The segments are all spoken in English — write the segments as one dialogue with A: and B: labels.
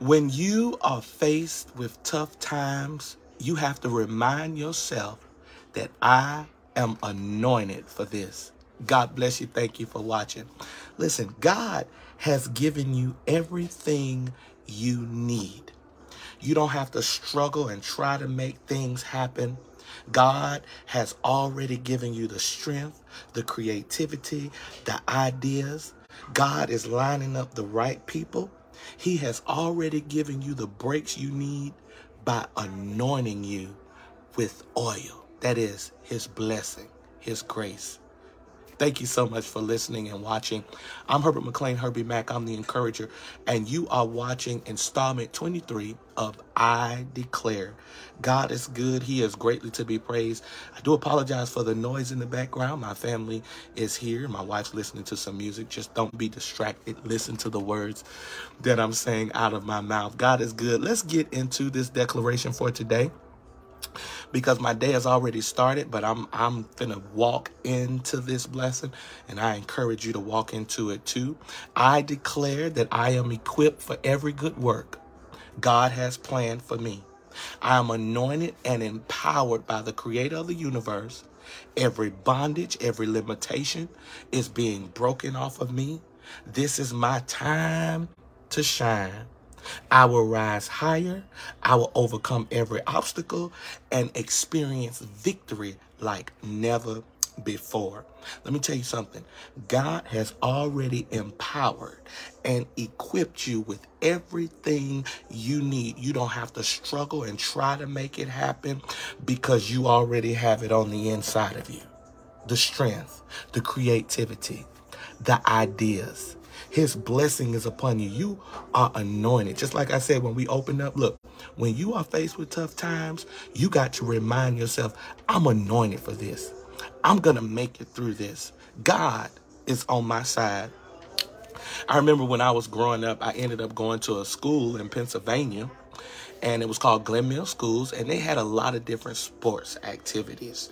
A: When you are faced with tough times, you have to remind yourself that I am anointed for this. God bless you. Thank you for watching. Listen, God has given you everything you need. You don't have to struggle and try to make things happen. God has already given you the strength, the creativity, the ideas. God is lining up the right people. He has already given you the breaks you need by anointing you with oil. That is his blessing, his grace. Thank you so much for listening and watching. I'm Herbert McLean, Herbie Mac. I'm the encourager, and you are watching installment 23 of I Declare. God is good. He is greatly to be praised. I do apologize for the noise in the background. My family is here. My wife's listening to some music. Just don't be distracted. Listen to the words that I'm saying out of my mouth. God is good. Let's get into this declaration for today because my day has already started, but I'm I'm gonna walk into this blessing and I encourage you to walk into it too. I declare that I am equipped for every good work God has planned for me. I am anointed and empowered by the creator of the universe. Every bondage, every limitation is being broken off of me. This is my time to shine. I will rise higher. I will overcome every obstacle and experience victory like never before. Let me tell you something. God has already empowered and equipped you with everything you need. You don't have to struggle and try to make it happen because you already have it on the inside of you. The strength, the creativity, the ideas. His blessing is upon you. You are anointed. Just like I said when we opened up, look, when you are faced with tough times, you got to remind yourself, I'm anointed for this. I'm going to make it through this. God is on my side. I remember when I was growing up, I ended up going to a school in Pennsylvania and it was called Glen Mill Schools, and they had a lot of different sports activities.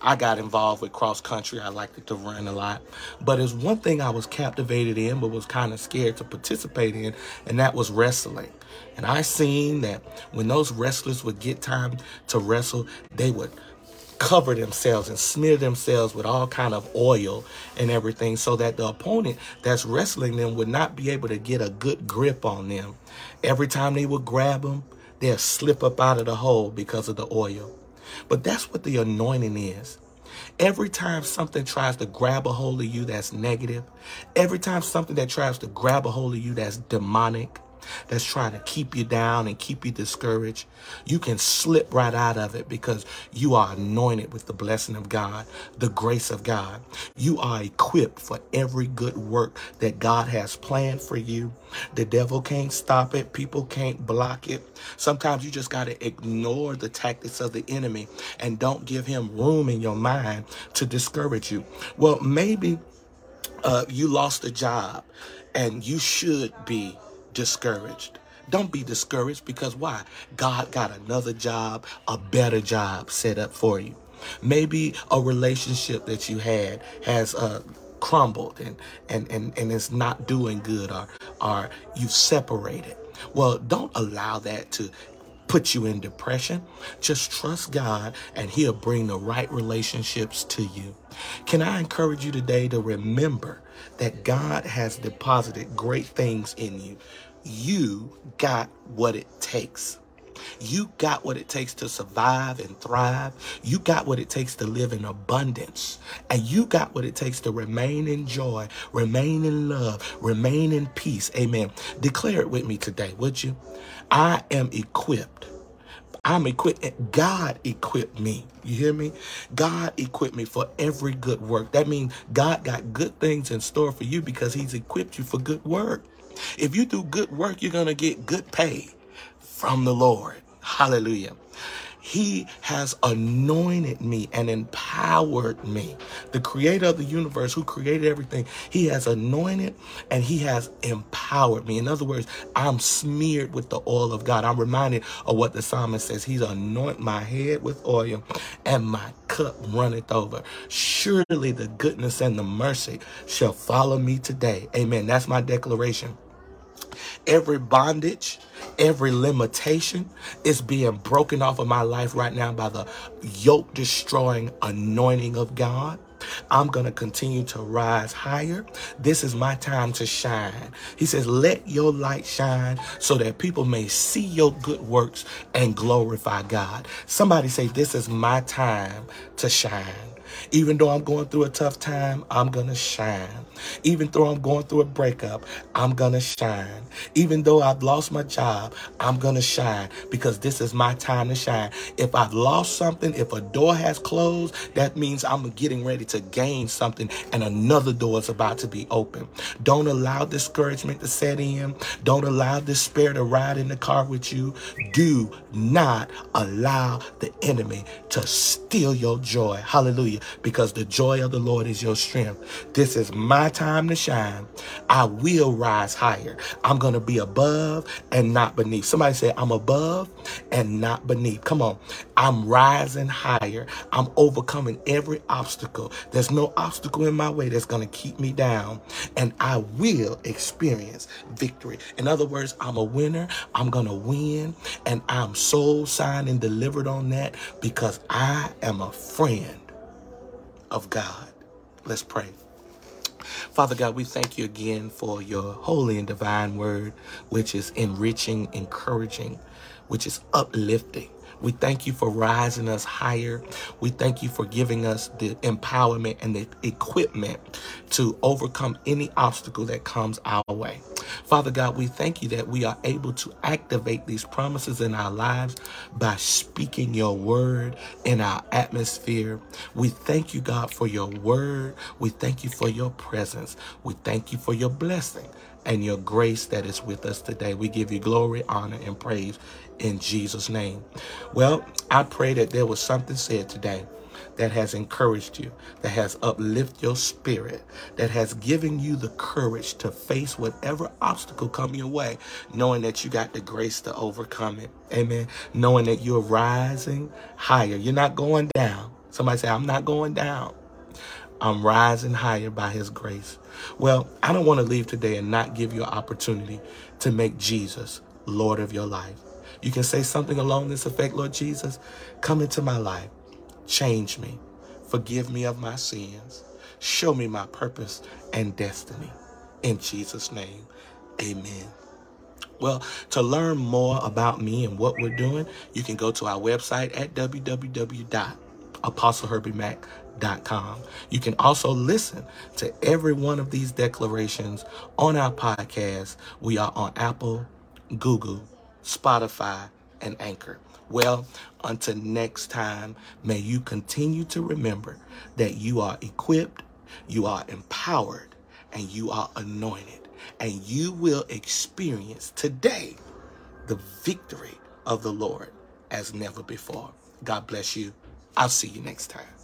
A: I got involved with cross country. I liked it to run a lot, but there's one thing I was captivated in, but was kind of scared to participate in, and that was wrestling. And I seen that when those wrestlers would get time to wrestle, they would cover themselves and smear themselves with all kind of oil and everything so that the opponent that's wrestling them would not be able to get a good grip on them every time they would grab them they'll slip up out of the hole because of the oil. But that's what the anointing is. Every time something tries to grab a hold of you that's negative, every time something that tries to grab a hold of you that's demonic, that's trying to keep you down and keep you discouraged, you can slip right out of it because you are anointed with the blessing of God, the grace of God. You are equipped for every good work that God has planned for you. The devil can't stop it, people can't block it. Sometimes you just got to ignore the tactics of the enemy and don't give him room in your mind to discourage you. Well, maybe uh, you lost a job and you should be discouraged. Don't be discouraged because why? God got another job, a better job set up for you. Maybe a relationship that you had has uh, crumbled and, and, and, and it's not doing good or, or you've separated. Well, don't allow that to put you in depression. Just trust God and He'll bring the right relationships to you. Can I encourage you today to remember that God has deposited great things in you? You got what it takes. You got what it takes to survive and thrive. You got what it takes to live in abundance. And you got what it takes to remain in joy, remain in love, remain in peace. Amen. Declare it with me today, would you? I am equipped. I'm equipped. God equipped me. You hear me? God equipped me for every good work. That means God got good things in store for you because He's equipped you for good work. If you do good work, you're going to get good pay from the Lord. Hallelujah. He has anointed me and empowered me. The creator of the universe, who created everything, he has anointed and he has empowered me. In other words, I'm smeared with the oil of God. I'm reminded of what the psalmist says. He's anointed my head with oil and my cup runneth over. Surely the goodness and the mercy shall follow me today. Amen. That's my declaration every bondage, Every limitation is being broken off of my life right now by the yoke destroying anointing of God. I'm going to continue to rise higher. This is my time to shine. He says, Let your light shine so that people may see your good works and glorify God. Somebody say, This is my time to shine. Even though I'm going through a tough time, I'm going to shine. Even though I'm going through a breakup, I'm going to shine. Even though I've lost my job, I'm going to shine because this is my time to shine. If I've lost something, if a door has closed, that means I'm getting ready to gain something and another door is about to be open. Don't allow discouragement to set in. Don't allow despair to ride in the car with you. Do not allow the enemy to steal your joy. Hallelujah. Because the joy of the Lord is your strength. This is my time to shine. I will rise higher. I'm going to be above and not beneath. Somebody say, I'm above and not beneath. Come on. I'm rising higher. I'm overcoming every obstacle. There's no obstacle in my way that's going to keep me down. And I will experience victory. In other words, I'm a winner. I'm going to win. And I'm soul signed and delivered on that because I am a friend of God. Let's pray. Father God, we thank you again for your holy and divine word, which is enriching, encouraging, which is uplifting. We thank you for rising us higher. We thank you for giving us the empowerment and the equipment to overcome any obstacle that comes our way. Father God, we thank you that we are able to activate these promises in our lives by speaking your word in our atmosphere. We thank you, God, for your word. We thank you for your presence. We thank you for your blessing and your grace that is with us today. We give you glory, honor, and praise in Jesus' name. Well, I pray that there was something said today that has encouraged you, that has uplifted your spirit, that has given you the courage to face whatever obstacle come your way, knowing that you got the grace to overcome it. Amen. Knowing that you're rising higher. You're not going down. Somebody say, I'm not going down. I'm rising higher by his grace. Well, I don't want to leave today and not give you an opportunity to make Jesus Lord of your life. You can say something along this effect, Lord Jesus, come into my life. Change me. Forgive me of my sins. Show me my purpose and destiny. In Jesus' name, amen. Well, to learn more about me and what we're doing, you can go to our website at www.apostleherbiemac.com. You can also listen to every one of these declarations on our podcast. We are on Apple, Google, Spotify, and Anchor. Well, until next time, may you continue to remember that you are equipped, you are empowered, and you are anointed. And you will experience today the victory of the Lord as never before. God bless you. I'll see you next time.